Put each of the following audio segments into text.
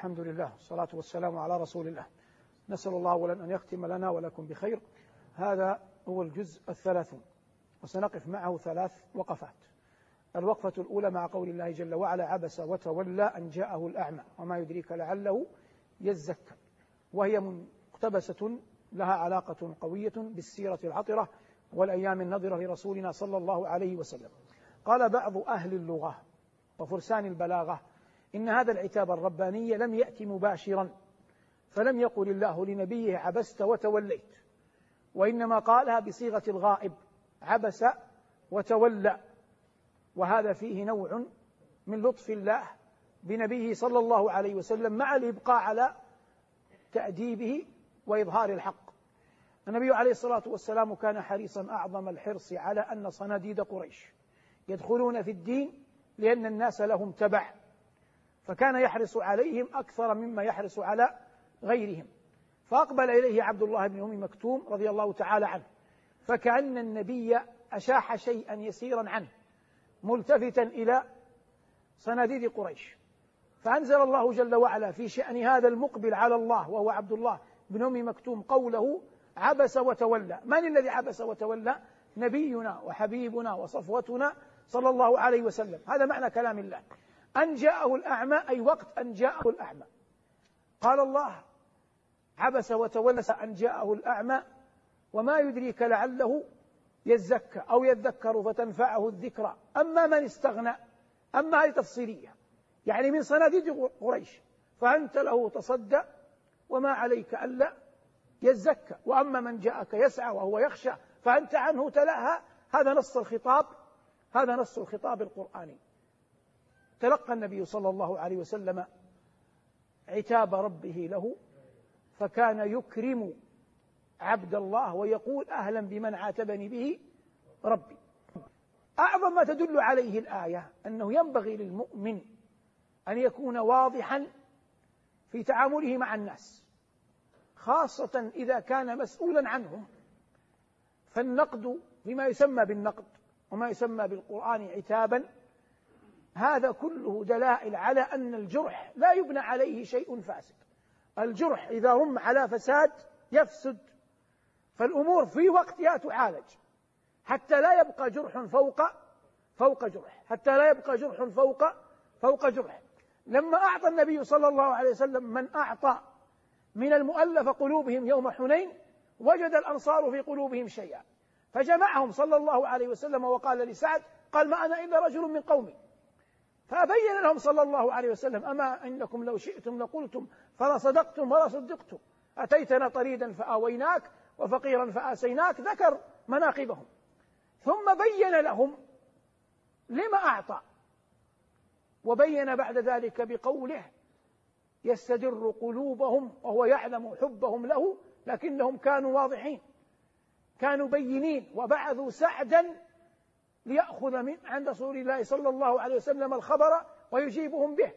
الحمد لله والصلاة والسلام على رسول الله. نسأل الله أولا أن يختم لنا ولكم بخير. هذا هو الجزء الثلاثون وسنقف معه ثلاث وقفات. الوقفة الأولى مع قول الله جل وعلا عبس وتولى أن جاءه الأعمى. وما يدريك لعله يزكى. وهي مقتبسة لها علاقة قوية بالسيرة العطرة والأيام النظرة لرسولنا صلى الله عليه وسلم. قال بعض أهل اللغة وفرسان البلاغة إن هذا العتاب الرباني لم يأتي مباشرا فلم يقل الله لنبيه عبست وتوليت وإنما قالها بصيغة الغائب عبس وتولى. وهذا فيه نوع من لطف الله بنبيه صلى الله عليه وسلم مع الإبقاء على تأديبه وإظهار الحق. النبي عليه الصلاة والسلام كان حريصا أعظم الحرص على أن صناديد قريش يدخلون في الدين لأن الناس لهم تبع. فكان يحرص عليهم أكثر مما يحرص على غيرهم. فأقبل إليه عبد الله بن أم مكتوم رضي الله تعالى عنه فكأن النبي أشاح شيئا يسيرا عنه ملتفتا إلى صناديد قريش. فأنزل الله جل وعلا في شأن هذا المقبل على الله وهو عبد الله بن أم مكتوم قوله عبس وتولى من الذي عبس وتولى؟ نبينا وحبيبنا وصفوتنا صلى الله عليه وسلم. هذا معنى كلام الله. أن جاءه الأعمى أي وقت أن جاءه الأعمى. قال الله عبس وتولى أن جاءه الأعمى وما يدريك لعله يزكى أو يذكر فتنفعه الذكرى. أما من استغنى أما هذه تفصيلية. يعني من صناديد قريش. فأنت له تصدى وما عليك ألا يزكى. وأما من جاءك يسعى وهو يخشى فأنت عنه تلاها. هذا نص الخطاب هذا نص الخطاب القرآني. تلقى النبي صلى الله عليه وسلم عتاب ربه له فكان يكرم عبد الله ويقول أهلا بمن عاتبني به ربي. أعظم ما تدل عليه الآية أنه ينبغي للمؤمن أن يكون واضحا في تعامله مع الناس خاصة إذا كان مسؤولا عنهم. فالنقد فيما يسمى بالنقد وما يسمى بالقرآن عتابا هذا كله دلائل على أن الجرح لا يبنى عليه شيء فاسد. الجرح إذا رم على فساد يفسد فالأمور في وقتها تعالج. حتى لا يبقى جرح فوق فوق جرح. حتى لا يبقى جرح فوق فوق جرح. لما أعطى النبي صلى الله عليه وسلم من أعطى من المؤلف قلوبهم يوم حنين وجد الأنصار في قلوبهم شيئا. فجمعهم صلى الله عليه وسلم وقال لسعد قال ما أنا إلا رجل من قومي. فبين لهم صلى الله عليه وسلم أما إنكم لو شئتم لقلتم فلا صدقتم ولا صدقتم أتيتنا طريدا فآويناك وفقيرا فآسيناك ذكر مناقبهم. ثم بين لهم لما أعطى وبين بعد ذلك بقوله يستدر قلوبهم وهو يعلم حبهم له لكنهم كانوا واضحين كانوا بينين وبعثوا سعدا ليأخذ من عند رسول الله صلى الله عليه وسلم الخبر ويجيبهم به.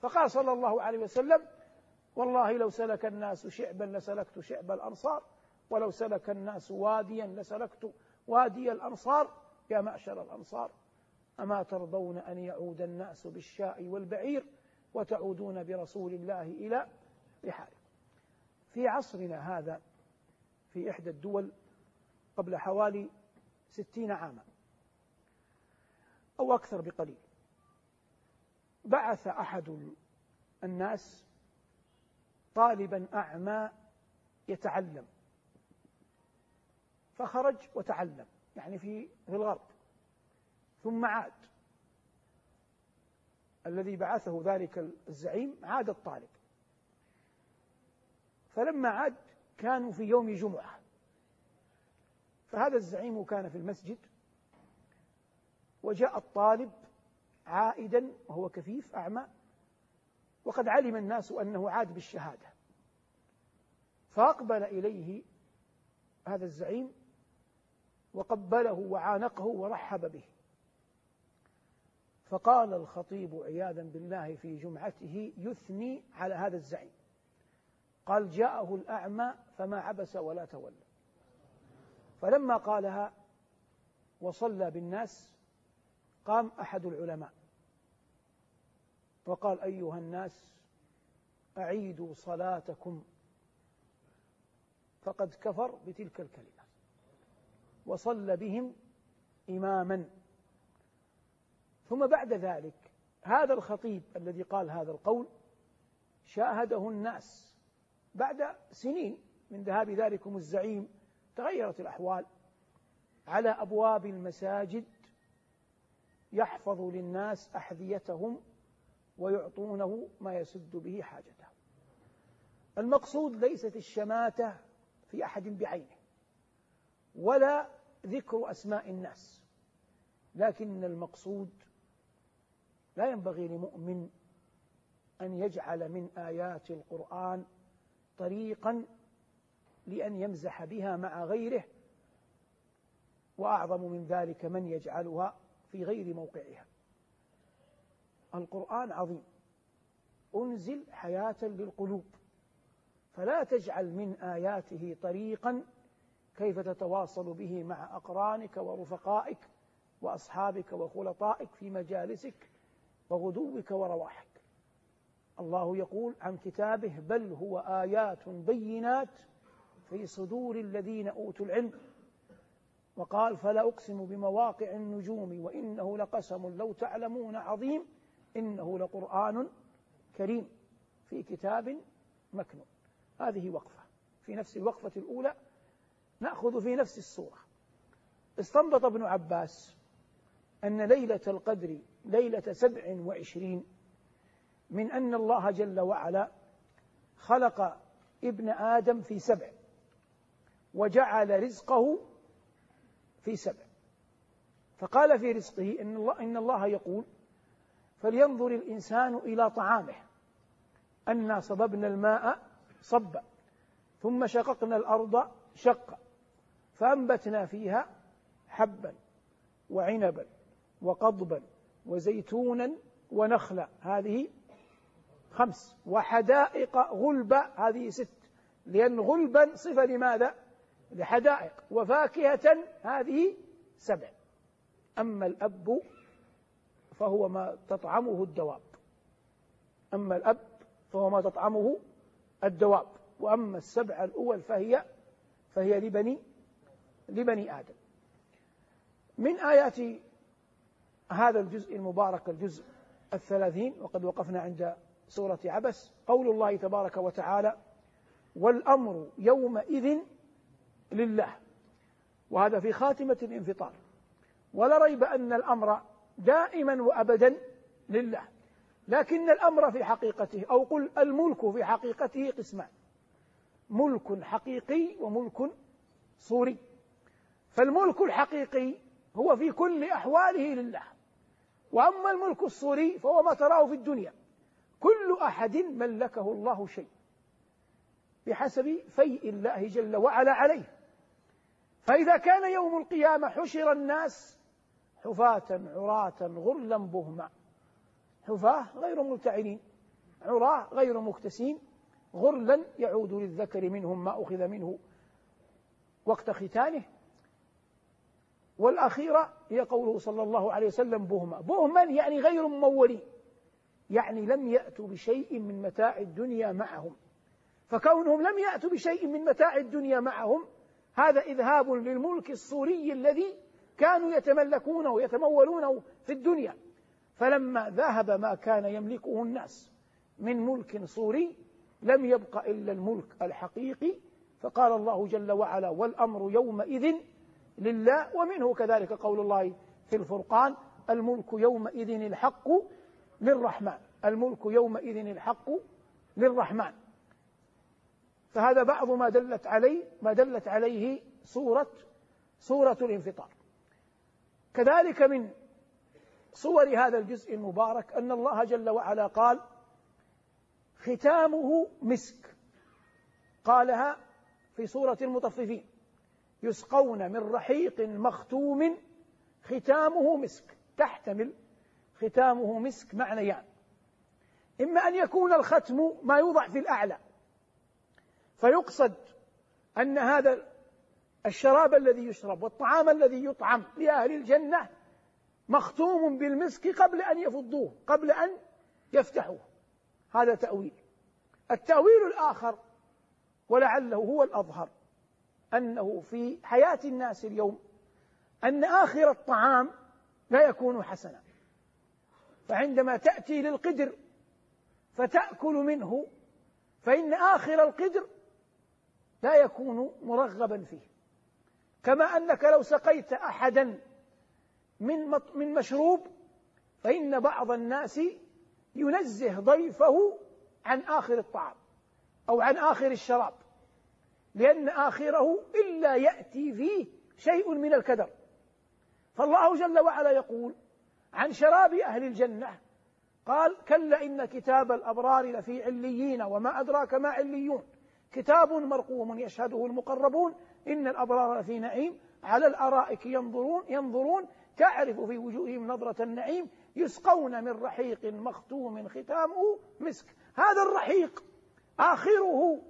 فقال صلى الله عليه وسلم والله لو سلك الناس شعبا لسلكت شعب الأنصار ولو سلك الناس واديا لسلكت وادي الأنصار يا معشر الأنصار أما ترضون أن يعود الناس بالشاء والبعير وتعودون برسول الله إلى رحالكم في عصرنا هذا في إحدى الدول قبل حوالي ستين عاما أو أكثر بقليل. بعث أحد الناس طالبا أعمى يتعلم. فخرج وتعلم يعني في في الغرب. ثم عاد. الذي بعثه ذلك الزعيم عاد الطالب. فلما عاد كانوا في يوم جمعة. فهذا الزعيم كان في المسجد. وجاء الطالب عائدا وهو كفيف أعمى وقد علم الناس أنه عاد بالشهادة. فأقبل إليه هذا الزعيم وقبله وعانقه ورحب به. فقال الخطيب عياذا بالله في جمعته يثني على هذا الزعيم قال جاءه الأعمى فما عبس ولا تولى فلما قالها وصلى بالناس قام أحد العلماء وقال أيها الناس أعيدوا صلاتكم فقد كفر بتلك الكلمة وصلى بهم إماما. ثم بعد ذلك هذا الخطيب الذي قال هذا القول شاهده الناس بعد سنين من ذهاب ذلكم الزعيم تغيرت الأحوال على أبواب المساجد يحفظ للناس أحذيتهم ويعطونه ما يسد به حاجته. المقصود ليست الشماتة في أحد بعينه ولا ذكر أسماء الناس لكن المقصود لا ينبغي لمؤمن أن يجعل من آيات القرآن طريقا لأن يمزح بها مع غيره وأعظم من ذلك من يجعلها في غير موقعها. القرآن عظيم. أنزل حياة للقلوب. فلا تجعل من آياته طريقا كيف تتواصل به مع أقرانك ورفقائك وأصحابك وخلطائك في مجالسك وغدوك ورواحك. الله يقول عن كتابه بل هو آيات بينات في صدور الذين أوتوا العلم. وقال فلا أقسم بمواقع النجوم وإنه لقسم لو تعلمون عظيم إنه لقرآن كريم في كتاب مكنون. هذه وقفة. في نفس الوقفة الأولى نأخذ في نفس الصورة. استنبط ابن عباس أن ليلة القدر ليلة سبع وعشرين من أن الله جل وعلا خلق ابن آدم في سبع وجعل رزقه في سبع. فقال في رزقه إن الله, إن الله يقول فلينظر الإنسان إلى طعامه. أنا صببنا الماء صبا ثم شققنا الأرض شقا فأنبتنا فيها حبا وعنبا وقضبا وزيتونا ونخلا. هذه خمس. وحدائق غلبا هذه ست. لأن غلبا صفة لماذا؟ لحدائق. وفاكهة هذه سبع. أما الأب فهو ما تطعمه الدواب. أما الأب فهو ما تطعمه الدواب. وأما السبع الأول فهي فهي لبني لبني آدم. من آيات هذا الجزء المبارك الجزء الثلاثين وقد وقفنا عند سورة عبس قول الله تبارك وتعالى والأمر يومئذ لله. وهذا في خاتمة الانفطار. ولا ريب أن الأمر دائما وأبدا لله. لكن الأمر في حقيقته أو قل الملك في حقيقته قسمان. ملك حقيقي وملك صوري. فالملك الحقيقي هو في كل أحواله لله. وأما الملك الصوري فهو ما تراه في الدنيا. كل أحد ملكه الله شيء. بحسب فيء الله جل وعلا عليه. فإذا كان يوم القيامة حشر الناس حفاة عراة غرلا بهما. حفاة غير ملتعنين عراة غير مكتسين غرلا يعود للذكر منهم ما أخذ منه وقت ختانه. والأخيرة هي قوله صلى الله عليه وسلم بهما. بهما يعني غير ممولين يعني لم يأتوا بشيء من متاع الدنيا معهم. فكونهم لم يأتوا بشيء من متاع الدنيا معهم هذا إذهاب للملك الصوري الذي كانوا يتملكونه ويتمولونه في الدنيا. فلما ذهب ما كان يملكه الناس من ملك صوري لم يبق إلا الملك الحقيقي. فقال الله جل وعلا والأمر يومئذ لله. ومنه كذلك قول الله في الفرقان الملك يومئذ الحق للرحمن. الملك يومئذ الحق للرحمن. فهذا بعض ما دلت عليه ما دلت عليه صورة صورة الانفطار. كذلك من صور هذا الجزء المبارك أن الله جل وعلا قال ختامه مسك قالها في سورة المطففين يسقون من رحيق مختوم ختامه مسك تحتمل ختامه مسك معنيان. إما أن يكون الختم ما يوضع في الأعلى فيقصد أن هذا الشراب الذي يشرب والطعام الذي يطعم لأهل الجنة مختوم بالمسك قبل أن يفضوه قبل أن يفتحوه. هذا تأويل. التأويل الآخر ولعله هو الأظهر أنه في حياة الناس اليوم أن آخر الطعام لا يكون حسنا. فعندما تأتي للقدر فتأكل منه فإن آخر القدر لا يكون مرغبا فيه. كما أنك لو سقيت أحدا من من مشروب فإن بعض الناس ينزه ضيفه عن آخر الطعام أو عن آخر الشراب لأن آخره إلا يأتي فيه شيء من الكدر. فالله جل وعلا يقول عن شراب أهل الجنة قال كلا إن كتاب الأبرار لفي عليين وما أدراك ما عليون. كتاب مرقوم يشهده المقربون إن الأبرار لفي نعيم على الأرائك ينظرون ينظرون تعرف في وجوههم نظرة النعيم يسقون من رحيق مختوم ختامه مسك. هذا الرحيق آخره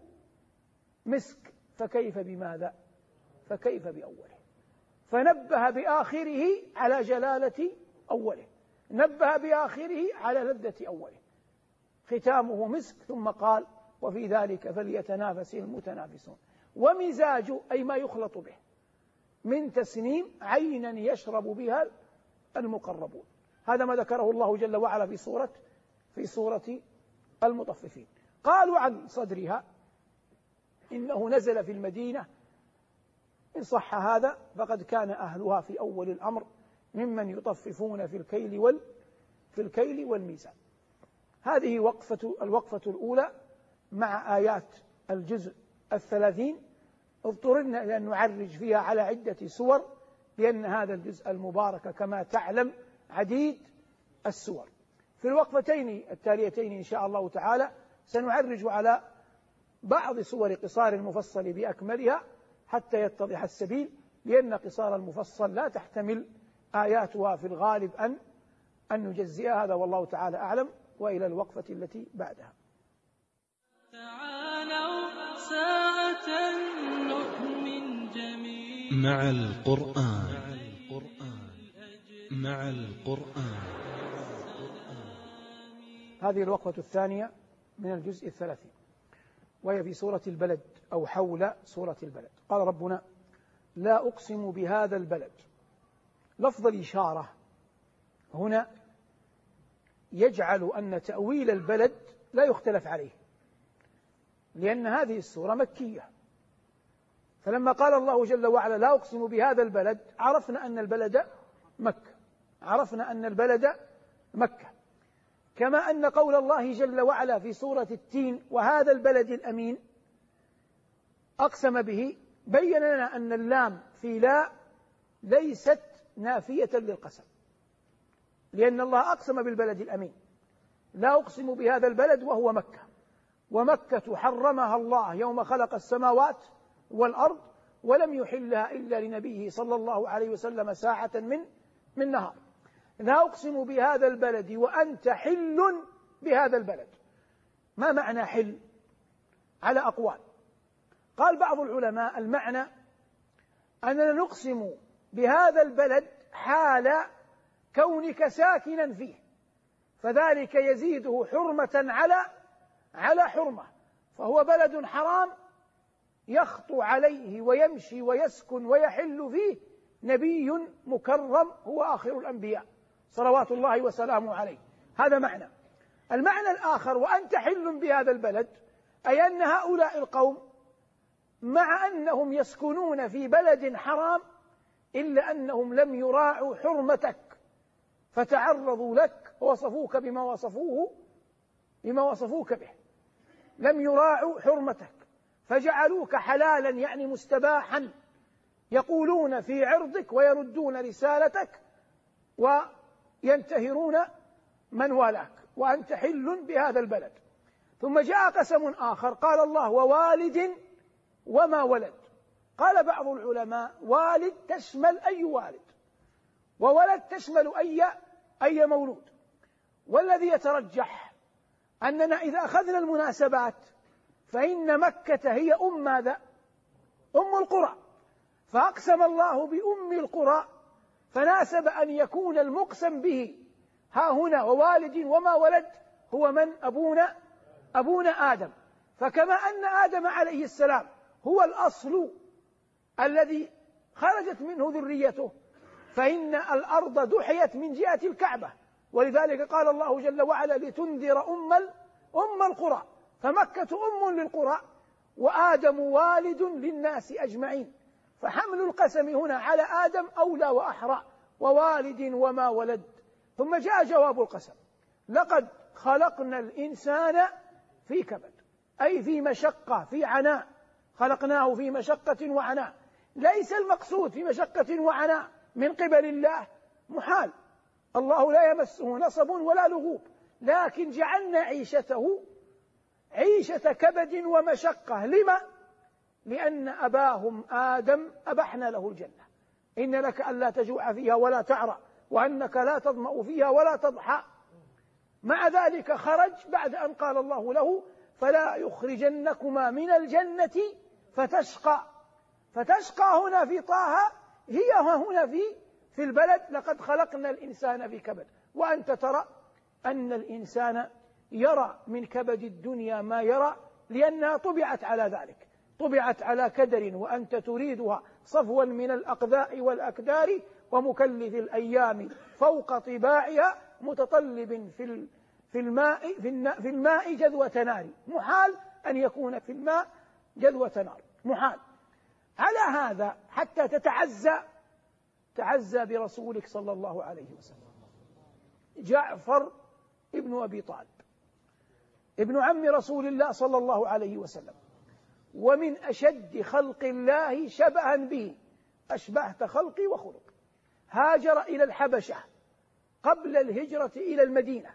مسك. فكيف بماذا؟ فكيف بأوله؟ فنبه بآخره على جلالة أوله. نبه بآخره على لذة أوله. ختامه مسك ثم قال وفي ذلك فليتنافس المتنافسون. ومزاج أي ما يخلط به من تسنيم عينا يشرب بها المقربون. هذا ما ذكره الله جل وعلا في سورة في سورة المطففين. قالوا عن صدرها إنه نزل في المدينة. إن صح هذا فقد كان أهلها في أول الأمر ممن يطففون في الكيل وال في الكيل والميزان. هذه وقفة الوقفة الأولى مع آيات الجزء الثلاثين اضطررنا إلى أن نعرج فيها على عدة سور لأن هذا الجزء المبارك كما تعلم عديد السور. في الوقفتين التاليتين إن شاء الله تعالى سنعرج على بعض سور قصار المفصل بأكملها حتى يتضح السبيل لأن قصار المفصل لا تحتمل آياتها في الغالب أن أن نجزئها. هذا والله تعالى أعلم وإلى الوقفة التي بعدها. تعالوا ساعة نؤمن جميعا. مع القرآن. مع القرآن. هذه الوقفة الثانية من الجزء الثلاثين وهي في سورة البلد أو حول سورة البلد. قال ربنا لا أقسم بهذا البلد. لفظ الإشارة هنا يجعل أن تأويل البلد لا يختلف عليه. لأن هذه السورة مكية. فلما قال الله جل وعلا لا أقسم بهذا البلد عرفنا أن البلد مكة. عرفنا أن البلد مكة. كما أن قول الله جل وعلا في سورة التين وهذا البلد الأمين أقسم به بين لنا أن اللام في لا ليست نافية للقسم. لأن الله أقسم بالبلد الأمين. لا أقسم بهذا البلد وهو مكة. ومكة حرمها الله يوم خلق السماوات والأرض ولم يحلها إلا لنبيه صلى الله عليه وسلم ساعة من من نهار. لا أقسم بهذا البلد وأنت حل بهذا البلد. ما معنى حل؟ على أقوال. قال بعض العلماء المعنى أننا نقسم بهذا البلد حال كونك ساكنا فيه فذلك يزيده حرمة على على حرمة فهو بلد حرام يخطو عليه ويمشي ويسكن ويحل فيه نبي مكرم هو آخر الأنبياء صلوات الله وسلامه عليه. هذا معنى. المعنى الآخر وأنت حل بهذا البلد أي أن هؤلاء القوم مع أنهم يسكنون في بلد حرام إلا أنهم لم يراعوا حرمتك فتعرضوا لك ووصفوك بما وصفوه بما وصفوك به. لم يراعوا حرمتك. فجعلوك حلالا يعني مستباحا يقولون في عرضك ويردون رسالتك وينتهرون من والاك. وأنت حل بهذا البلد. ثم جاء قسم آخر قال الله ووالد وما ولد. قال بعض العلماء والد تشمل أي والد وولد تشمل أي أي مولود. والذي يترجح أننا إذا أخذنا المناسبات فإن مكة هي أم ماذا؟ أم القرى. فأقسم الله بأم القرى فناسب أن يكون المقسم به ها هنا ووالد وما ولد هو من؟ أبونا أبونا آدم. فكما أن آدم عليه السلام هو الأصل الذي خرجت منه ذريته فإن الأرض دحيت من جهة الكعبة. ولذلك قال الله جل وعلا لتنذر أم أم القرى. فمكة أم للقرى وآدم والد للناس أجمعين. فحمل القسم هنا على آدم أولى وأحرى ووالد وما ولد. ثم جاء جواب القسم. لقد خلقنا الإنسان في كبد أي في مشقة في عناء. خلقناه في مشقة وعناء. ليس المقصود في مشقة وعناء من قبل الله محال. الله لا يمسه نصب ولا لغوب لكن جعلنا عيشته عيشة كبد ومشقة. لما؟ لأن أباهم آدم أبحنا له الجنة. إن لك ألا تجوع فيها ولا تعرى وأنك لا تظمأ فيها ولا تضحى. مع ذلك خرج بعد أن قال الله له فلا يخرجنكما من الجنة فتشقى. فتشقى هنا في طه هي هنا في في البلد لقد خلقنا الإنسان في كبد. وأنت ترى أن الإنسان يرى من كبد الدنيا ما يرى لأنها طبعت على ذلك. طبعت على كدر وأنت تريدها صفوا من الأقذاء والأكدار ومكلف الأيام فوق طباعها متطلب في في الماء في الماء جذوة نار. محال أن يكون في الماء جذوة نار. محال. على هذا حتى تتعزى تعزى برسولك صلى الله عليه وسلم. جعفر ابن أبي طالب ابن عم رسول الله صلى الله عليه وسلم ومن أشد خلق الله شبها به أشبهت خلقي وخلق هاجر إلى الحبشة قبل الهجرة إلى المدينة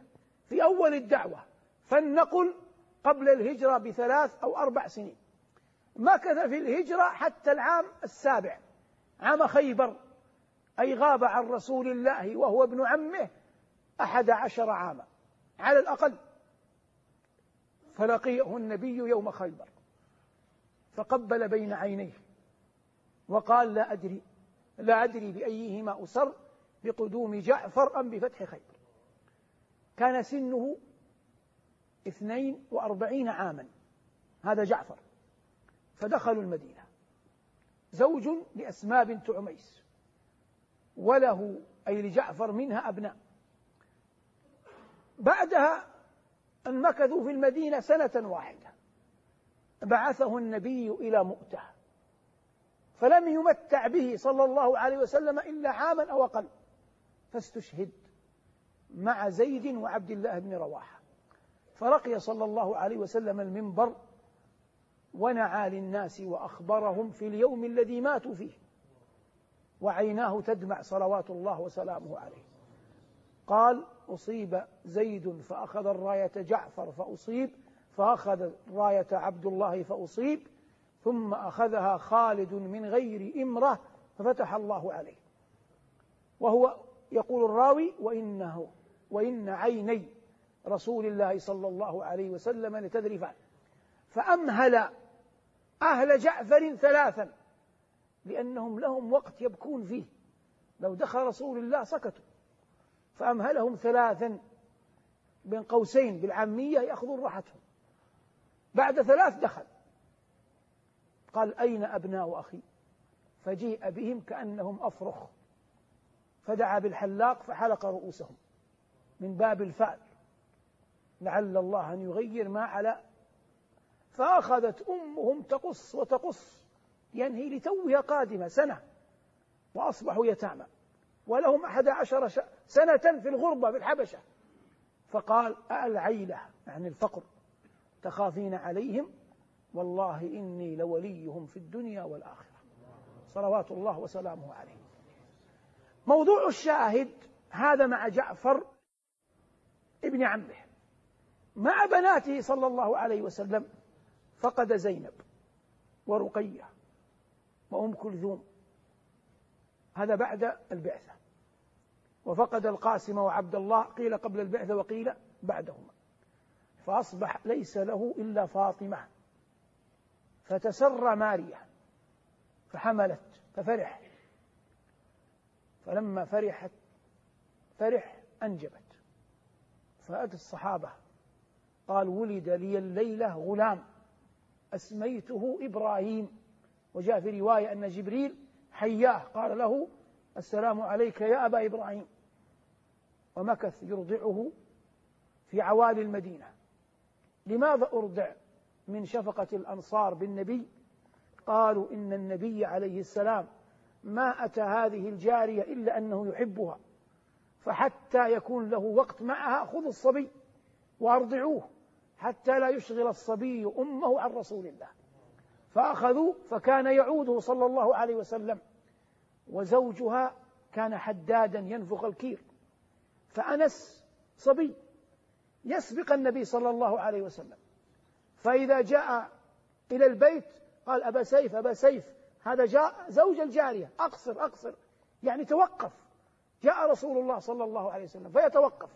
في أول الدعوة فالنقل قبل الهجرة بثلاث أو أربع سنين. مكث في الهجرة حتى العام السابع عام خيبر أي غاب عن رسول الله وهو ابن عمه أحد عشر عاما على الأقل. فلقيه النبي يوم خيبر فقبل بين عينيه وقال لا أدري لا أدري بأيهما أسر بقدوم جعفر أم بفتح خيبر. كان سنه اثنين وأربعين عاما هذا جعفر. فدخلوا المدينة. زوج لأسماء بنت عميس. وله أي لجعفر منها أبناء. بعدها أن مكثوا في المدينة سنة واحدة. بعثه النبي إلى مؤتة. فلم يمتع به صلى الله عليه وسلم إلا عاما أو أقل. فاستشهد مع زيد وعبد الله بن رواحة. فرقي صلى الله عليه وسلم المنبر ونعى للناس وأخبرهم في اليوم الذي ماتوا فيه. وعيناه تدمع صلوات الله وسلامه عليه. قال أصيب زيد فأخذ الراية جعفر فأصيب فأخذ راية عبد الله فأصيب ثم أخذها خالد من غير إمرة ففتح الله عليه. وهو يقول الراوي وإنه وإن عيني رسول الله صلى الله عليه وسلم لتذرفان. فأمهل أهل جعفر ثلاثا. لأنهم لهم وقت يبكون فيه. لو دخل رسول الله سكتوا. فأمهلهم ثلاثا بين قوسين بالعامية يأخذون راحتهم. بعد ثلاث دخل. قال أين أبناء أخي؟ فجيء بهم كأنهم أفرخ. فدعا بالحلاق فحلق رؤوسهم. من باب الفأل. لعل الله أن يغير ما على فأخذت أمهم تقص وتقص. ينهي لتوها قادمة سنة وأصبحوا يتامى ولهم أحد عشر سنة في الغربة في الحبشة. فقال ألعيلة يعني الفقر تخافين عليهم؟ والله إني لوليهم في الدنيا والآخرة. صلوات الله وسلامه عليه. موضوع الشاهد هذا مع جعفر ابن عمه. مع بناته صلى الله عليه وسلم فقد زينب ورقية. وأم كلثوم. هذا بعد البعثة. وفقد القاسم وعبد الله قيل قبل البعثة وقيل بعدهما. فأصبح ليس له إلا فاطمة. فتسرى ماريا. فحملت ففرح فلما فرحت فرح أنجبت. فأتى الصحابة. قال ولد لي الليلة غلام. أسميته إبراهيم. وجاء في رواية أن جبريل حياه قال له السلام عليك يا أبا إبراهيم. ومكث يرضعه في عوالي المدينة. لماذا أرضع؟ من شفقة الأنصار بالنبي. قالوا إن النبي عليه السلام ما أتى هذه الجارية إلا أنه يحبها فحتى يكون له وقت معها خذوا الصبي وأرضعوه حتى لا يشغل الصبي أمه عن رسول الله. فأخذوا فكان يعوده صلى الله عليه وسلم وزوجها كان حدادا ينفخ الكير. فأنس صبي يسبق النبي صلى الله عليه وسلم. فإذا جاء إلى البيت قال أبا سيف أبا سيف هذا جاء زوج الجارية. أقصر أقصر. يعني توقف. جاء رسول الله صلى الله عليه وسلم فيتوقف.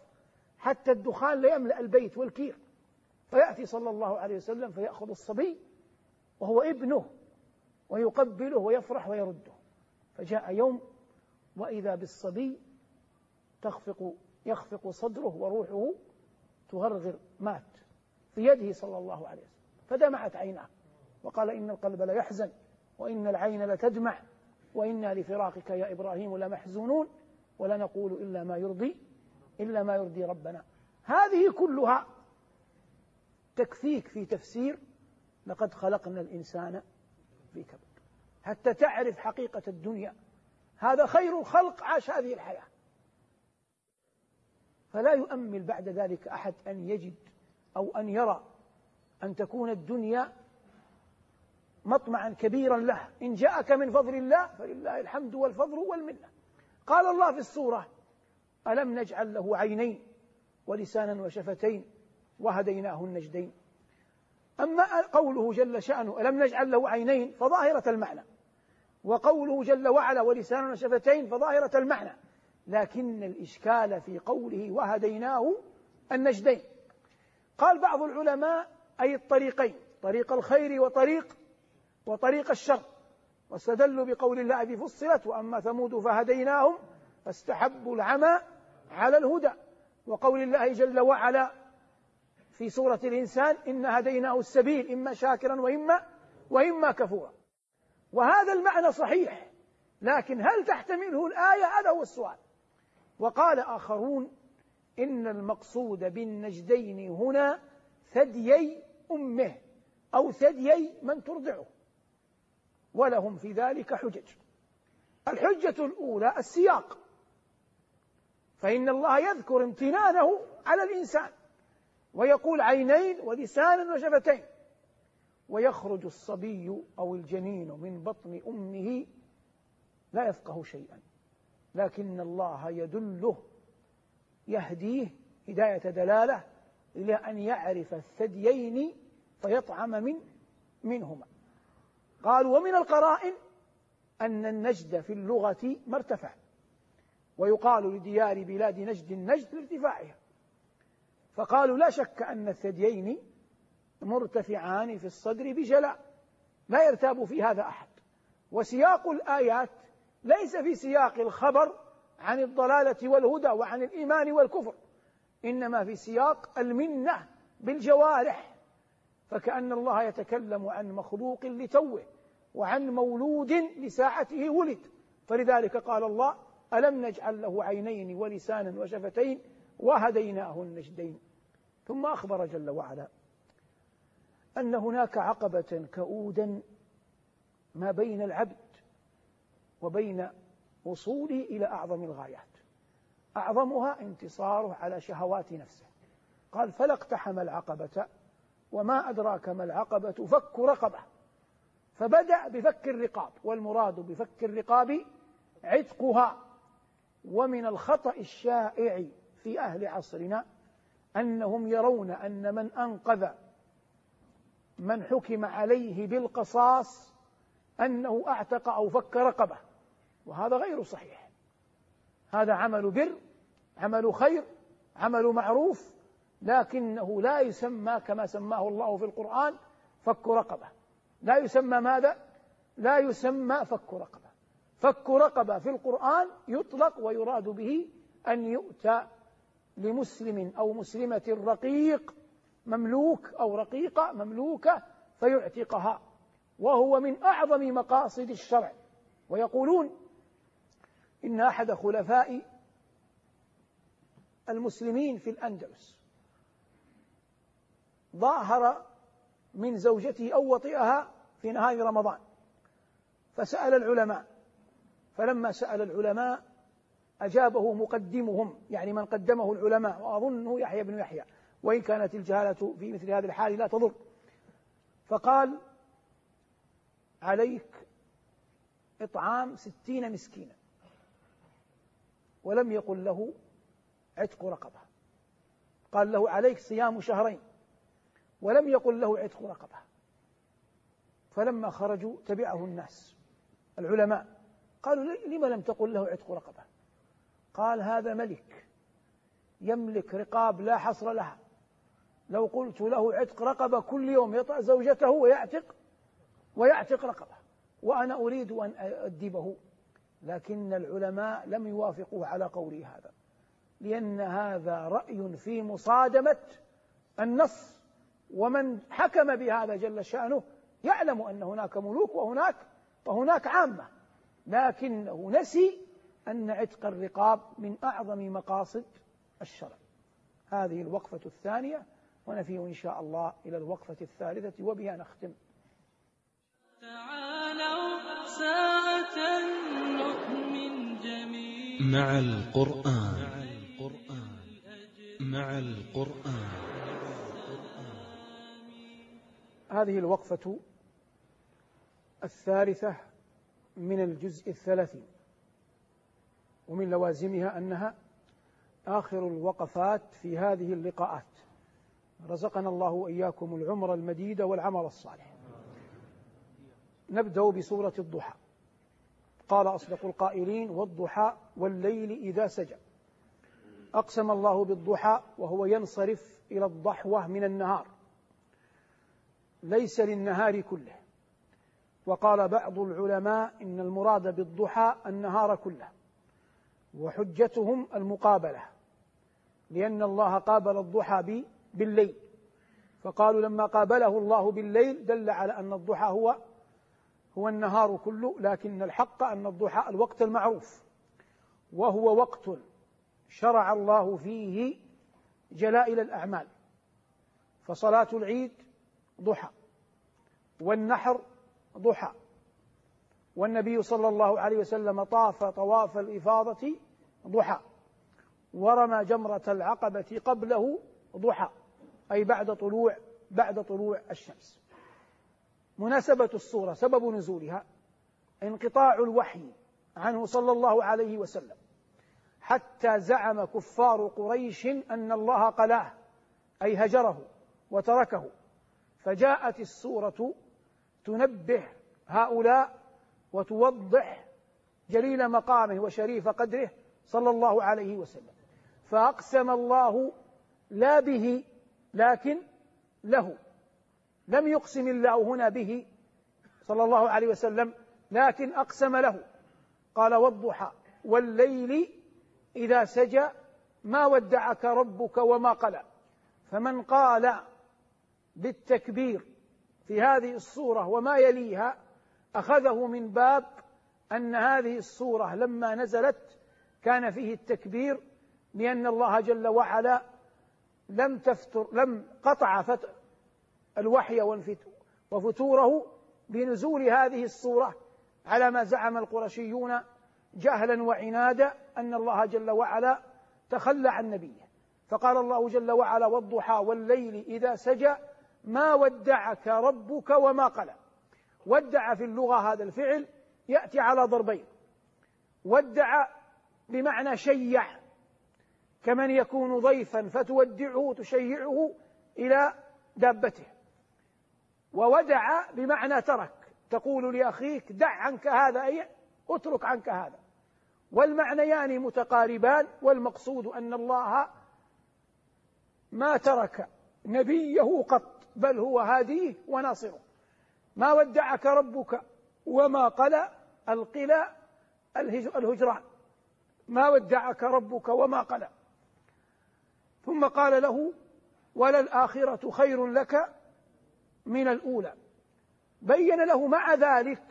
حتى الدخان لا يملأ البيت والكير. فيأتي صلى الله عليه وسلم فيأخذ الصبي وهو ابنه ويقبله ويفرح ويرده. فجاء يوم وإذا بالصبي تخفق يخفق صدره وروحه تغرغر مات في يده صلى الله عليه وسلم. فدمعت عيناه وقال إن القلب ليحزن وإن العين لتدمع وإنا لفراقك يا إبراهيم لمحزونون ولا نقول إلا ما يرضي إلا ما يرضي ربنا. هذه كلها تكفيك في تفسير لقد خلقنا الإنسان في كبد. حتى تعرف حقيقة الدنيا. هذا خير الخلق عاش هذه الحياة. فلا يؤمل بعد ذلك أحد أن يجد أو أن يرى أن تكون الدنيا مطمعا كبيرا له. إن جاءك من فضل الله فلله الحمد والفضل والمنة. قال الله في السورة ألم نجعل له عينين ولسانا وشفتين وهديناه النجدين. أما قوله جل شأنه ألم نجعل له عينين؟ فظاهرة المعنى. وقوله جل وعلا ولسانا وشفتين فظاهرة المعنى. لكن الإشكال في قوله وهديناه النجدين. قال بعض العلماء أي الطريقين طريق الخير وطريق وطريق الشر. واستدلوا بقول الله في فصلت وأما ثمود فهديناهم فاستحبوا العمى على الهدى. وقول الله جل وعلا في سورة الإنسان إن هديناه السبيل إما شاكرا وإما وإما كفورا. وهذا المعنى صحيح لكن هل تحتمله الآية؟ هذا هو السؤال. وقال آخرون إن المقصود بالنجدين هنا ثديي أمه أو ثديي من ترضعه. ولهم في ذلك حجج. الحجة الأولى السياق. فإن الله يذكر امتنانه على الإنسان. ويقول عينين ولسانا وشفتين. ويخرج الصبي أو الجنين من بطن أمه لا يفقه شيئا. لكن الله يدله يهديه هداية دلالة إلى أن يعرف الثديين فيطعم من منهما. قالوا ومن القرائن أن النجد في اللغة مرتفع. ويقال لديار بلاد نجد النجد لارتفاعها. فقالوا لا شك أن الثديين مرتفعان في الصدر بجلاء لا يرتاب في هذا أحد. وسياق الآيات ليس في سياق الخبر عن الضلالة والهدى وعن الإيمان والكفر إنما في سياق المنة بالجوارح. فكأن الله يتكلم عن مخلوق لتوه وعن مولود لساعته ولد. فلذلك قال الله ألم نجعل له عينين ولسانا وشفتين وهديناه النجدين. ثم أخبر جل وعلا أن هناك عقبة كؤودا ما بين العبد وبين وصوله إلى أعظم الغايات. أعظمها انتصاره على شهوات نفسه. قال فلا اقتحم العقبة وما أدراك ما العقبة فك رقبة. فبدأ بفك الرقاب والمراد بفك الرقاب عتقها. ومن الخطأ الشائع في أهل عصرنا أنهم يرون أن من أنقذ من حكم عليه بالقصاص أنه أعتق أو فك رقبة وهذا غير صحيح. هذا عمل بر عمل خير عمل معروف لكنه لا يسمى كما سماه الله في القرآن فك رقبة. لا يسمى ماذا؟ لا يسمى فك رقبة. فك رقبة في القرآن يطلق ويراد به أن يؤتى لمسلم أو مسلمة رقيق مملوك أو رقيقة مملوكة فيعتقها. وهو من أعظم مقاصد الشرع. ويقولون إن أحد خلفاء المسلمين في الأندلس ظاهر من زوجته أو وطئها في نهار رمضان. فسأل العلماء فلما سأل العلماء أجابه مقدمهم يعني من قدمه العلماء وأظنه يحيى بن يحيى وإن كانت الجهالة في مثل هذه الحال لا تضر. فقال عليك إطعام ستين مسكينا. ولم يقل له عتق رقبة. قال له عليك صيام شهرين. ولم يقل له عتق رقبة. فلما خرجوا تبعه الناس العلماء قالوا لم لم تقل له عتق رقبة؟ قال هذا ملك يملك رقاب لا حصر لها. لو قلت له عتق رقبة كل يوم يطأ زوجته ويعتق ويعتق رقبة وأنا أريد أن أؤدبه. لكن العلماء لم يوافقوه على قولي هذا لأن هذا رأي في مصادمة النص ومن حكم بهذا جل شأنه يعلم أن هناك ملوك وهناك وهناك عامة. لكنه نسي أن عتق الرقاب من أعظم مقاصد الشرع. هذه الوقفة الثانية ونفيه إن شاء الله إلى الوقفة الثالثة وبها نختم. تعالوا ساعة نؤمن جميعا. مع القرآن. مع القرآن. هذه الوقفة الثالثة من الجزء الثلاثين. ومن لوازمها أنها آخر الوقفات في هذه اللقاءات. رزقنا الله وإياكم العمر المديد والعمل الصالح. نبدأ بسورة الضحى. قال أصدق القائلين والضحى والليل إذا سجى أقسم الله بالضحى وهو ينصرف إلى الضحوة من النهار. ليس للنهار كله. وقال بعض العلماء إن المراد بالضحى النهار كله. وحجتهم المقابلة لأن الله قابل الضحى بالليل. فقالوا لما قابله الله بالليل دل على أن الضحى هو هو النهار كله لكن الحق أن الضحى الوقت المعروف. وهو وقت شرع الله فيه جلائل الأعمال. فصلاة العيد ضحى والنحر ضحى. والنبي صلى الله عليه وسلم طاف طواف الإفاضة ضحى ورمى جمرة العقبة قبله ضحى أي بعد طلوع بعد طلوع الشمس. مناسبة الصورة سبب نزولها انقطاع الوحي عنه صلى الله عليه وسلم. حتى زعم كفار قريش أن الله قلاه أي هجره وتركه. فجاءت السورة تنبه هؤلاء وتوضح جليل مقامه وشريف قدره صلى الله عليه وسلم. فأقسم الله لا به لكن له. لم يقسم الله هنا به صلى الله عليه وسلم لكن أقسم له. قال والضحى والليل إذا سجى ما ودعك ربك وما قلى فمن قال بالتكبير في هذه الصورة وما يليها أخذه من باب أن هذه الصورة لما نزلت كان فيه التكبير لأن الله جل وعلا لم تفتر لم قطع فتر الوحي وفتوره بنزول هذه الصورة على ما زعم القرشيون جهلا وعنادا أن الله جل وعلا تخلى عن نبيه. فقال الله جل وعلا والضحى والليل إذا سجى ما ودعك ربك وما قلى. ودع في اللغة هذا الفعل يأتي على ضربين. ودع بمعنى شيع كمن يكون ضيفا فتودعه تشيعه إلى دابته. وودع بمعنى ترك تقول لأخيك دع عنك هذا أي اترك عنك هذا. والمعنيان متقاربان والمقصود أن الله ما ترك نبيه قط بل هو هاديه وناصره. ما ودعك ربك وما قلى القلى الهجران. ما ودعك ربك وما قلى. ثم قال له وللآخرة خير لك من الأولى. بين له مع ذلك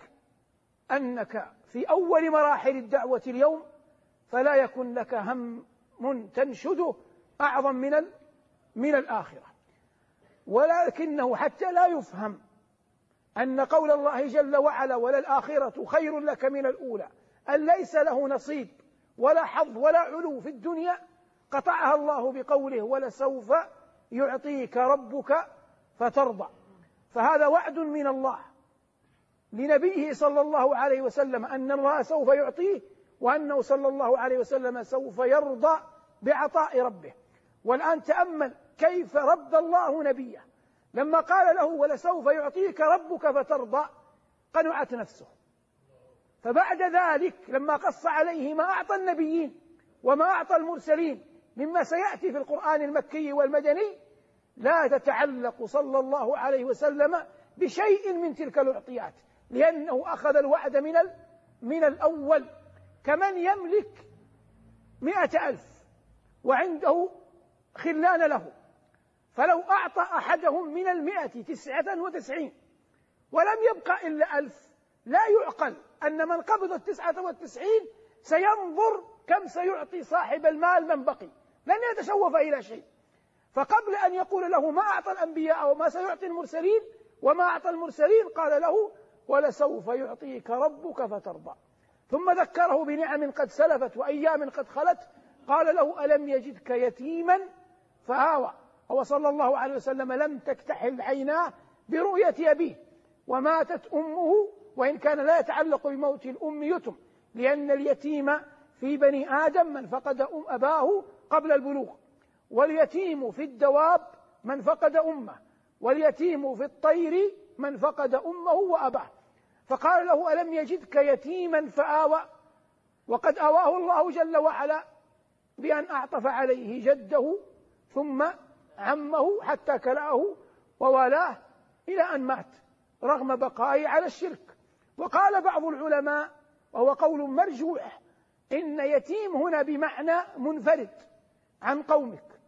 أنك في أول مراحل الدعوة اليوم فلا يكن لك هم تنشده أعظم من من الآخرة. ولكنه حتى لا يفهم أن قول الله جل وعلا وللآخرة خير لك من الأولى أن ليس له نصيب. ولا حظ ولا علو في الدنيا قطعها الله بقوله ولسوف يعطيك ربك فترضى. فهذا وعد من الله لنبيه صلى الله عليه وسلم أن الله سوف يعطيه وأنه صلى الله عليه وسلم سوف يرضى بعطاء ربه. والآن تأمل كيف رضى الله نبيه. لما قال له ولسوف يعطيك ربك فترضى قنعت نفسه. فبعد ذلك لما قص عليه ما أعطى النبيين وما أعطى المرسلين مما سيأتي في القرآن المكي والمدني لا تتعلق صلى الله عليه وسلم بشيء من تلك الأعطيات لأنه أخذ الوعد من من الأول. كمن يملك مئة ألف وعنده خلان له فلو أعطى أحدهم من المئة تسعة وتسعين ولم يبقى إلا ألف لا يعقل. أن من قبض التسعة والتسعين سينظر كم سيعطي صاحب المال من بقي. لن يتشوف إلى شيء. فقبل أن يقول له ما أعطى الأنبياء وما سيعطي المرسلين وما أعطى المرسلين قال له ولسوف يعطيك ربك فترضى. ثم ذكره بنعم قد سلفت وأيام قد خلت. قال له ألم يجدك يتيما؟ فآوى. هو صلى الله عليه وسلم لم تكتحل عيناه برؤية أبيه. وماتت أمه وإن كان لا يتعلق بموت الأم يتم لأن اليتيم في بني آدم من فقد أم أباه قبل البلوغ واليتيم في الدواب من فقد أمه واليتيم في الطير من فقد أمه وأباه. فقال له ألم يجدك يتيما فآوى؟ وقد آواه الله جل وعلا بأن أعطف عليه جده ثم عمه حتى كلأه ووالاه إلى أن مات رغم بقائه على الشرك. وقال بعض العلماء وهو قول مرجوح إن يتيم هنا بمعنى منفرد عن قومك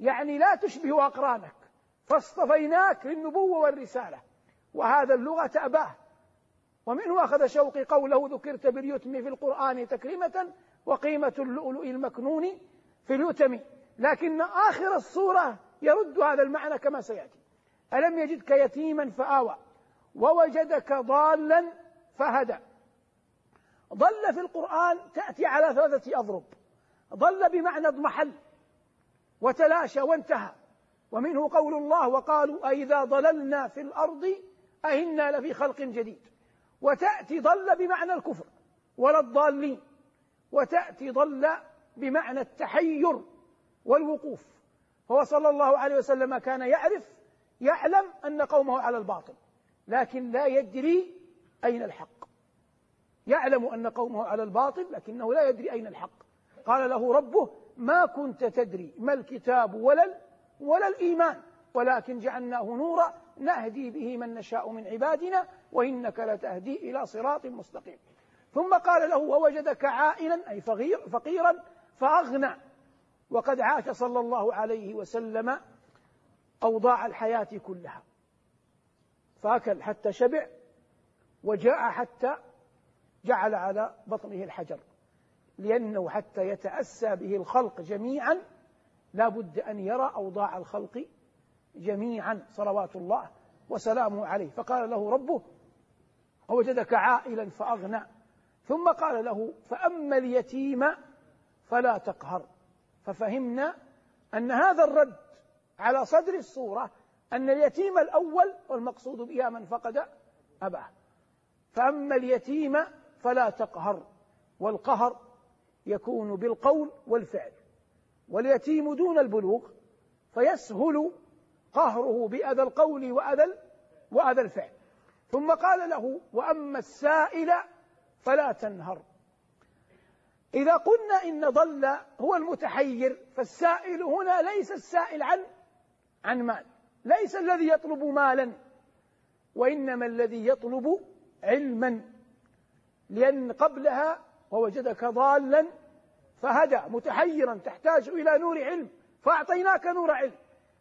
يعني لا تشبه أقرانك فاصطفيناك للنبوة والرسالة وهذا اللغة أباه ومنه أخذ شوقي قوله ذكرت باليتم في القرآن تكريمة وقيمة اللؤلؤ المكنون في اليتم لكن آخر الصورة يرد هذا المعنى كما سيأتي ألم يجدك يتيما فآوى ووجدك ضالا فهدى. ضل في القرآن تأتي على ثلاثة أضرب. ضل بمعنى اضمحل. وتلاشى وانتهى. ومنه قول الله وقالوا أئذا ضللنا في الأرض أئنا لفي خلق جديد. وتأتي ضل بمعنى الكفر ولا الضالين. وتأتي ضل بمعنى التحير والوقوف. هو صلى الله عليه وسلم كان يعرف يعلم أن قومه على الباطل. لكن لا يدري أين الحق؟ يعلم أن قومه على الباطل لكنه لا يدري أين الحق. قال له ربه ما كنت تدري ما الكتاب ولا ولا الإيمان ولكن جعلناه نورا نهدي به من نشاء من عبادنا وإنك لتهدي إلى صراط مستقيم. ثم قال له ووجدك عائلا أي فقير فقيرا فأغنى. وقد عاش صلى الله عليه وسلم أوضاع الحياة كلها. فأكل حتى شبع وجاء حتى جعل على بطنه الحجر. لأنه حتى يتأسى به الخلق جميعا لا بد أن يرى أوضاع الخلق جميعا صلوات الله وسلامه عليه. فقال له ربه ووجدك عائلا فأغنى. ثم قال له فأما اليتيم فلا تقهر. ففهمنا أن هذا الرد على صدر الصورة أن اليتيم الأول والمقصود بها من فقد أباه. فأما اليتيم فلا تقهر والقهر يكون بالقول والفعل واليتيم دون البلوغ فيسهل قهره بأذى القول وأذى وأذى الفعل. ثم قال له وأما السائل فلا تنهر. إذا قلنا إن ضل هو المتحير فالسائل هنا ليس السائل عن عن مال ليس الذي يطلب مالا وإنما الذي يطلب علما لأن قبلها ووجدك ضالا فهدى متحيرا تحتاج إلى نور علم فأعطيناك نور علم.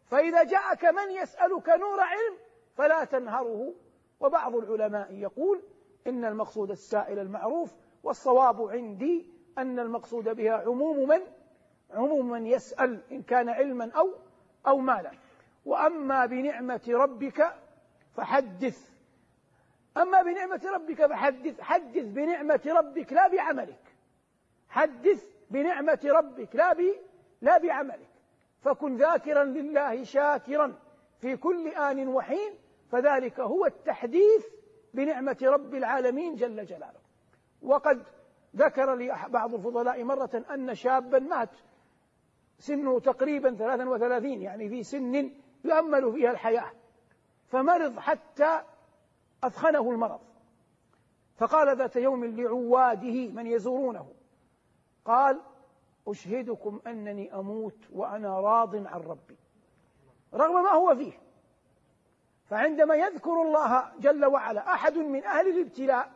فإذا جاءك من يسألك نور علم فلا تنهره. وبعض العلماء يقول إن المقصود السائل المعروف والصواب عندي أن المقصود بها عموم من؟ عموم من يسأل إن كان علما أو أو مالا. وأما بنعمة ربك فحدث. أما بنعمة ربك فحدث حدث بنعمة ربك لا بعملك. حدث بنعمة ربك لا ب لا بعملك. فكن ذاكرا لله شاكرا في كل آن وحين فذلك هو التحديث بنعمة رب العالمين جل جلاله. وقد ذكر لي بعض الفضلاء مرة أن شابا مات سنه تقريبا 33 يعني في سن يؤمل فيها الحياة. فمرض حتى أثخنه المرض. فقال ذات يوم لعواده من يزورونه. قال أشهدكم أنني أموت وأنا راض عن ربي. رغم ما هو فيه. فعندما يذكر الله جل وعلا أحد من أهل الابتلاء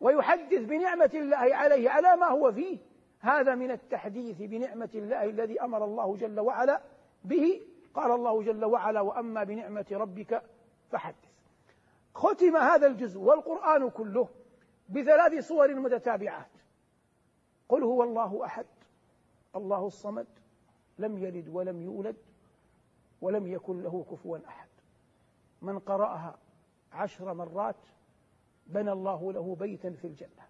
ويحدث بنعمة الله عليه على ما هو فيه هذا من التحديث بنعمة الله الذي أمر الله جل وعلا به. قال الله جل وعلا وأما بنعمة ربك فحدث. ختم هذا الجزء والقرآن كله بثلاث صور متتابعات. قل هو الله أحد الله الصمد لم يلد ولم يولد ولم يكن له كفوا أحد. من قرأها عشر مرات بنى الله له بيتا في الجنة.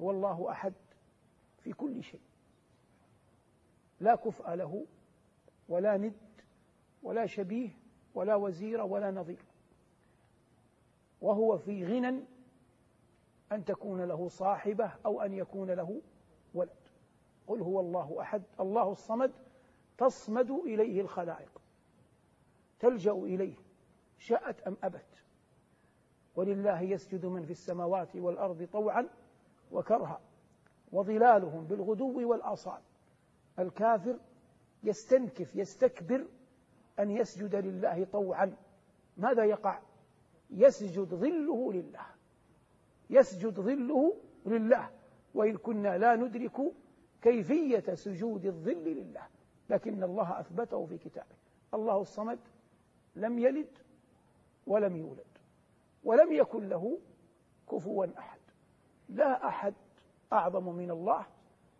هو الله أحد في كل شيء. لا كفء له ولا ند ولا شبيه ولا وزير ولا نظير. وهو في غنى أن تكون له صاحبة أو أن يكون له ولد. قل هو الله أحد الله الصمد تصمد إليه الخلائق تلجأ إليه شاءت أم أبت. ولله يسجد من في السماوات والأرض طوعا وكرها وظلالهم بالغدو والآصال. الكافر يستنكف يستكبر أن يسجد لله طوعا. ماذا يقع؟ يسجد ظله لله. يسجد ظله لله. وإن كنا لا ندرك كيفية سجود الظل لله. لكن الله أثبته في كتابه. الله الصمد لم يلد ولم يولد. ولم يكن له كفوا أحد. لا أحد أعظم من الله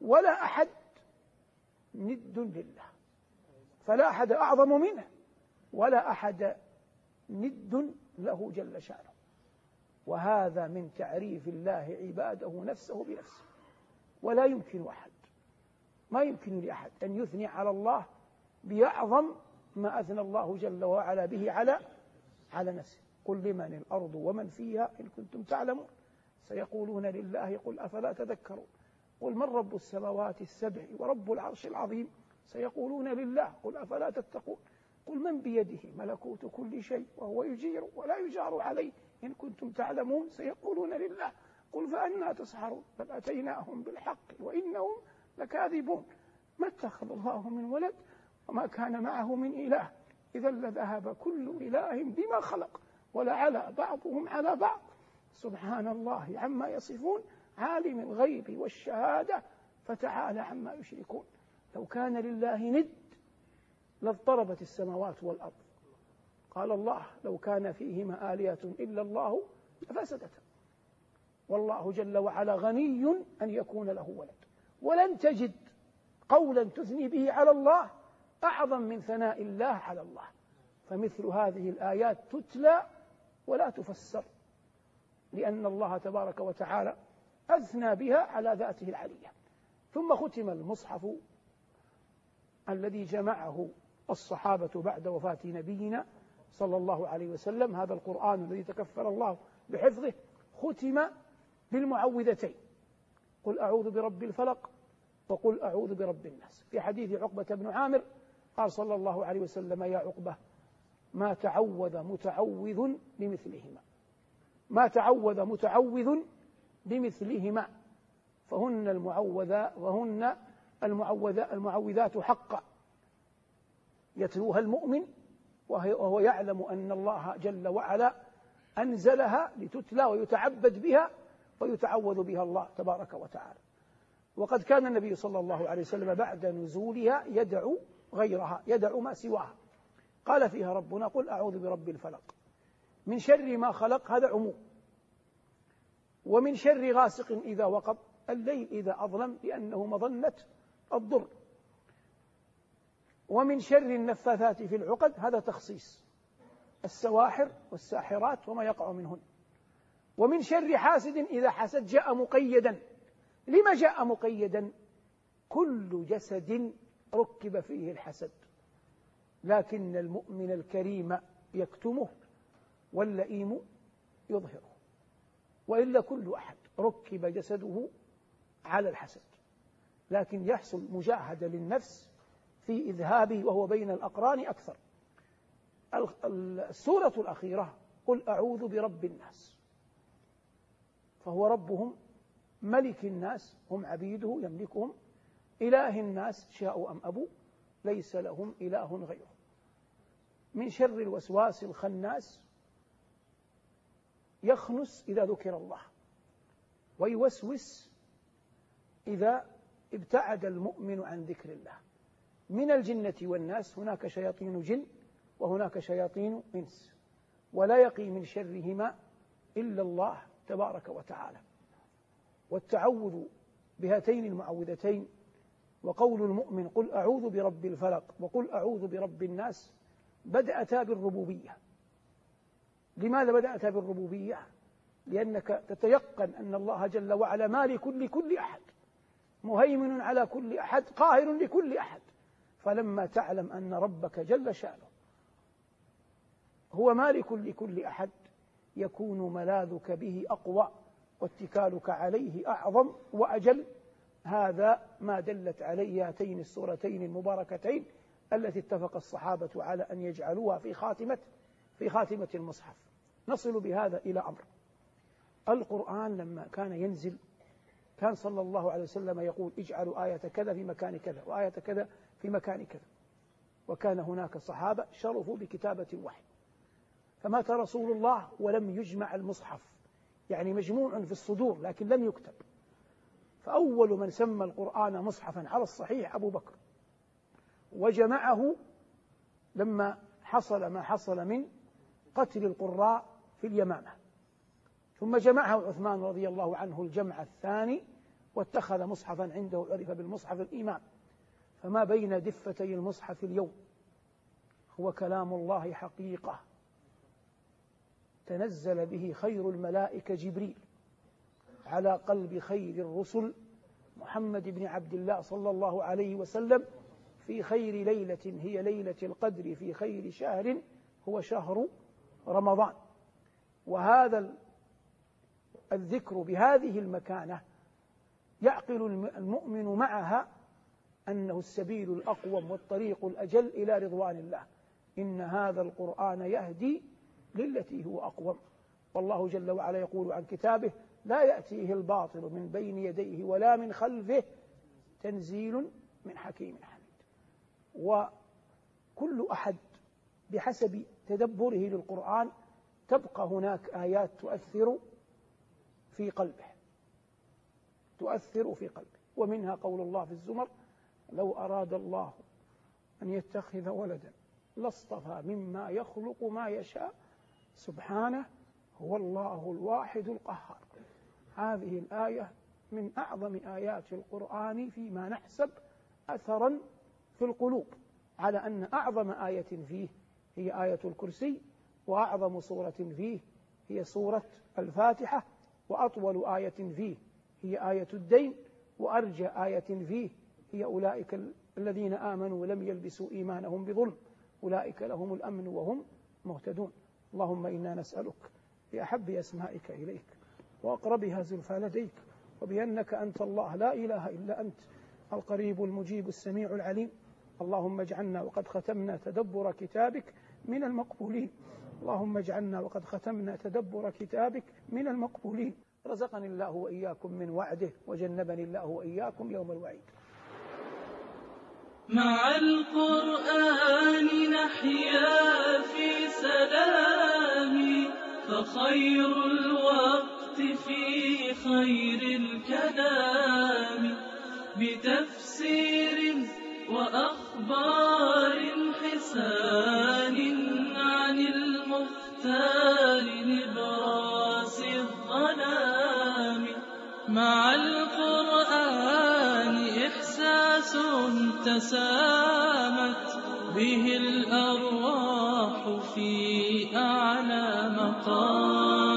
ولا أحد ند لله. فلا أحد أعظم منه ولا أحد ند له جل شأنه. وهذا من تعريف الله عباده نفسه بنفسه. ولا يمكن أحد ما يمكن لأحد أن يثني على الله بأعظم ما أثنى الله جل وعلا به على على نفسه. قل لمن الأرض ومن فيها إن كنتم تعلمون. سيقولون لله قل أفلا تذكرون. قل من رب السماوات السبع ورب العرش العظيم؟ سيقولون لله قل أفلا تتقون. قل من بيده ملكوت كل شيء وهو يجير ولا يجار عليه. إن كنتم تعلمون سيقولون لله. قل فأنا تسحرون. بل أتيناهم بالحق وإنهم لكاذبون. ما اتخذ الله من ولد وما كان معه من إله. إذا لذهب كل إله بما خلق ولعلى بعضهم على بعض. سبحان الله عما يصفون. عالم الغيب والشهادة. فتعالى عما يشركون. لو كان لله ند لاضطربت السماوات والأرض. قال الله لو كان فيهما آلية إلا الله لفسدتا. والله جل وعلا غني أن يكون له ولد. ولن تجد قولا تثني به على الله أعظم من ثناء الله على الله. فمثل هذه الآيات تتلى ولا تفسر لأن الله تبارك وتعالى أثنى بها على ذاته العلية. ثم ختم المصحف الذي جمعه الصحابة بعد وفاة نبينا صلى الله عليه وسلم. هذا القرآن الذي تكفل الله بحفظه ختم بالمعوذتين. قل أعوذ برب الفلق وقل أعوذ برب الناس. في حديث عقبة بن عامر قال صلى الله عليه وسلم يا عقبة ما تعوذ متعوذ بمثلهما. ما تعوذ متعوذ بمثلهما. فهن المعوذات وهن المعوذات حقا. يتلوها المؤمن وهو يعلم أن الله جل وعلا أنزلها لتتلى ويتعبد بها ويتعوذ بها الله تبارك وتعالى. وقد كان النبي صلى الله عليه وسلم بعد نزولها يدعو غيرها يدعو ما سواها. قال فيها ربنا قل أعوذ برب الفلق. من شر ما خلق هذا عموم. ومن شر غاسق إذا وقب. الليل إذا أظلم لأنه مظنة الضر. ومن شر النفاثات في العقد هذا تخصيص. السواحر والساحرات وما يقع منهن. ومن شر حاسد إذا حسد جاء مقيدا. لما جاء مقيدا؟ كل جسد ركب فيه الحسد. لكن المؤمن الكريم يكتمه واللئيم يظهره. وإلا كل أحد ركب جسده على الحسد. لكن يحصل مجاهدة للنفس في إذهابه وهو بين الأقران أكثر. السورة الأخيرة قل أعوذ برب الناس. فهو ربهم ملك الناس هم عبيده يملكهم. إله الناس شاءوا أم أبوا ليس لهم إله غيره. من شر الوسواس الخناس يخنس إذا ذكر الله ويوسوس إذا ابتعد المؤمن عن ذكر الله. من الجنة والناس هناك شياطين جن وهناك شياطين إنس ولا يقي من شرهما إلا الله تبارك وتعالى. والتعوذ بهاتين المعوذتين وقول المؤمن قل أعوذ برب الفلق وقل أعوذ برب الناس بدأتا بالربوبية. لماذا بدأت بالربوبية؟ لأنك تتيقن أن الله جل وعلا مالك لكل أحد مهيمن على كل أحد قاهر لكل أحد. فلما تعلم أن ربك جل شأنه هو مالك لكل أحد يكون ملاذك به أقوى واتكالك عليه أعظم وأجل هذا ما دلت عليه هاتين السورتين المباركتين التي اتفق الصحابة على أن يجعلوها في خاتمة في خاتمة المصحف. نصل بهذا إلى أمر. القرآن لما كان ينزل كان صلى الله عليه وسلم يقول اجعلوا آية كذا في مكان كذا وآية كذا في مكان كذا. وكان هناك صحابة شرفوا بكتابة الوحي. فمات رسول الله ولم يجمع المصحف. يعني مجموع في الصدور لكن لم يكتب. فأول من سمى القرآن مصحفا على الصحيح أبو بكر. وجمعه لما حصل ما حصل من قتل القراء في اليمامة. ثم جمعه عثمان رضي الله عنه الجمع الثاني واتخذ مصحفا عنده عرف بالمصحف الإمام. فما بين دفتي المصحف اليوم؟ هو كلام الله حقيقة. تنزل به خير الملائكة جبريل على قلب خير الرسل محمد بن عبد الله صلى الله عليه وسلم في خير ليلة هي ليلة القدر في خير شهر هو شهر رمضان. وهذا الذكر بهذه المكانة يعقل المؤمن معها أنه السبيل الأقوم والطريق الأجل إلى رضوان الله. إن هذا القرآن يهدي للتي هو أقوم. والله جل وعلا يقول عن كتابه لا يأتيه الباطل من بين يديه ولا من خلفه تنزيل من حكيم حميد. وكل أحد بحسب تدبره للقرآن تبقى هناك آيات تؤثر في قلبه. تؤثر في قلبه. ومنها قول الله في الزمر لو أراد الله أن يتخذ ولدا لاصطفى مما يخلق ما يشاء. سبحانه هو الله الواحد القهار. هذه الآية من أعظم آيات القرآن فيما نحسب أثرا في القلوب على أن أعظم آية فيه هي آية الكرسي وأعظم سورة فيه هي سورة الفاتحة وأطول آية فيه هي آية الدين وأرجى آية فيه هي أولئك الذين آمنوا ولم يلبسوا إيمانهم بظلم. أولئك لهم الأمن وهم مهتدون. اللهم إنا نسألك بأحب أسمائك إليك وأقربها زلفى لديك وبأنك أنت الله. لا إله إلا أنت القريب المجيب السميع العليم. اللهم اجعلنا وقد ختمنا تدبر كتابك من المقبولين. اللهم اجعلنا وقد ختمنا تدبر كتابك من المقبولين. رزقني الله وإياكم من وعده وجنبني الله وإياكم يوم الوعيد. مع القرآن نحيا في سلام فخير الوقت في خير الكلام. بتفسير وأخبار حسان عن المختار نبراس الظلام. مع القرآن إحساس تسامت به الأرواح في أعلى مقام.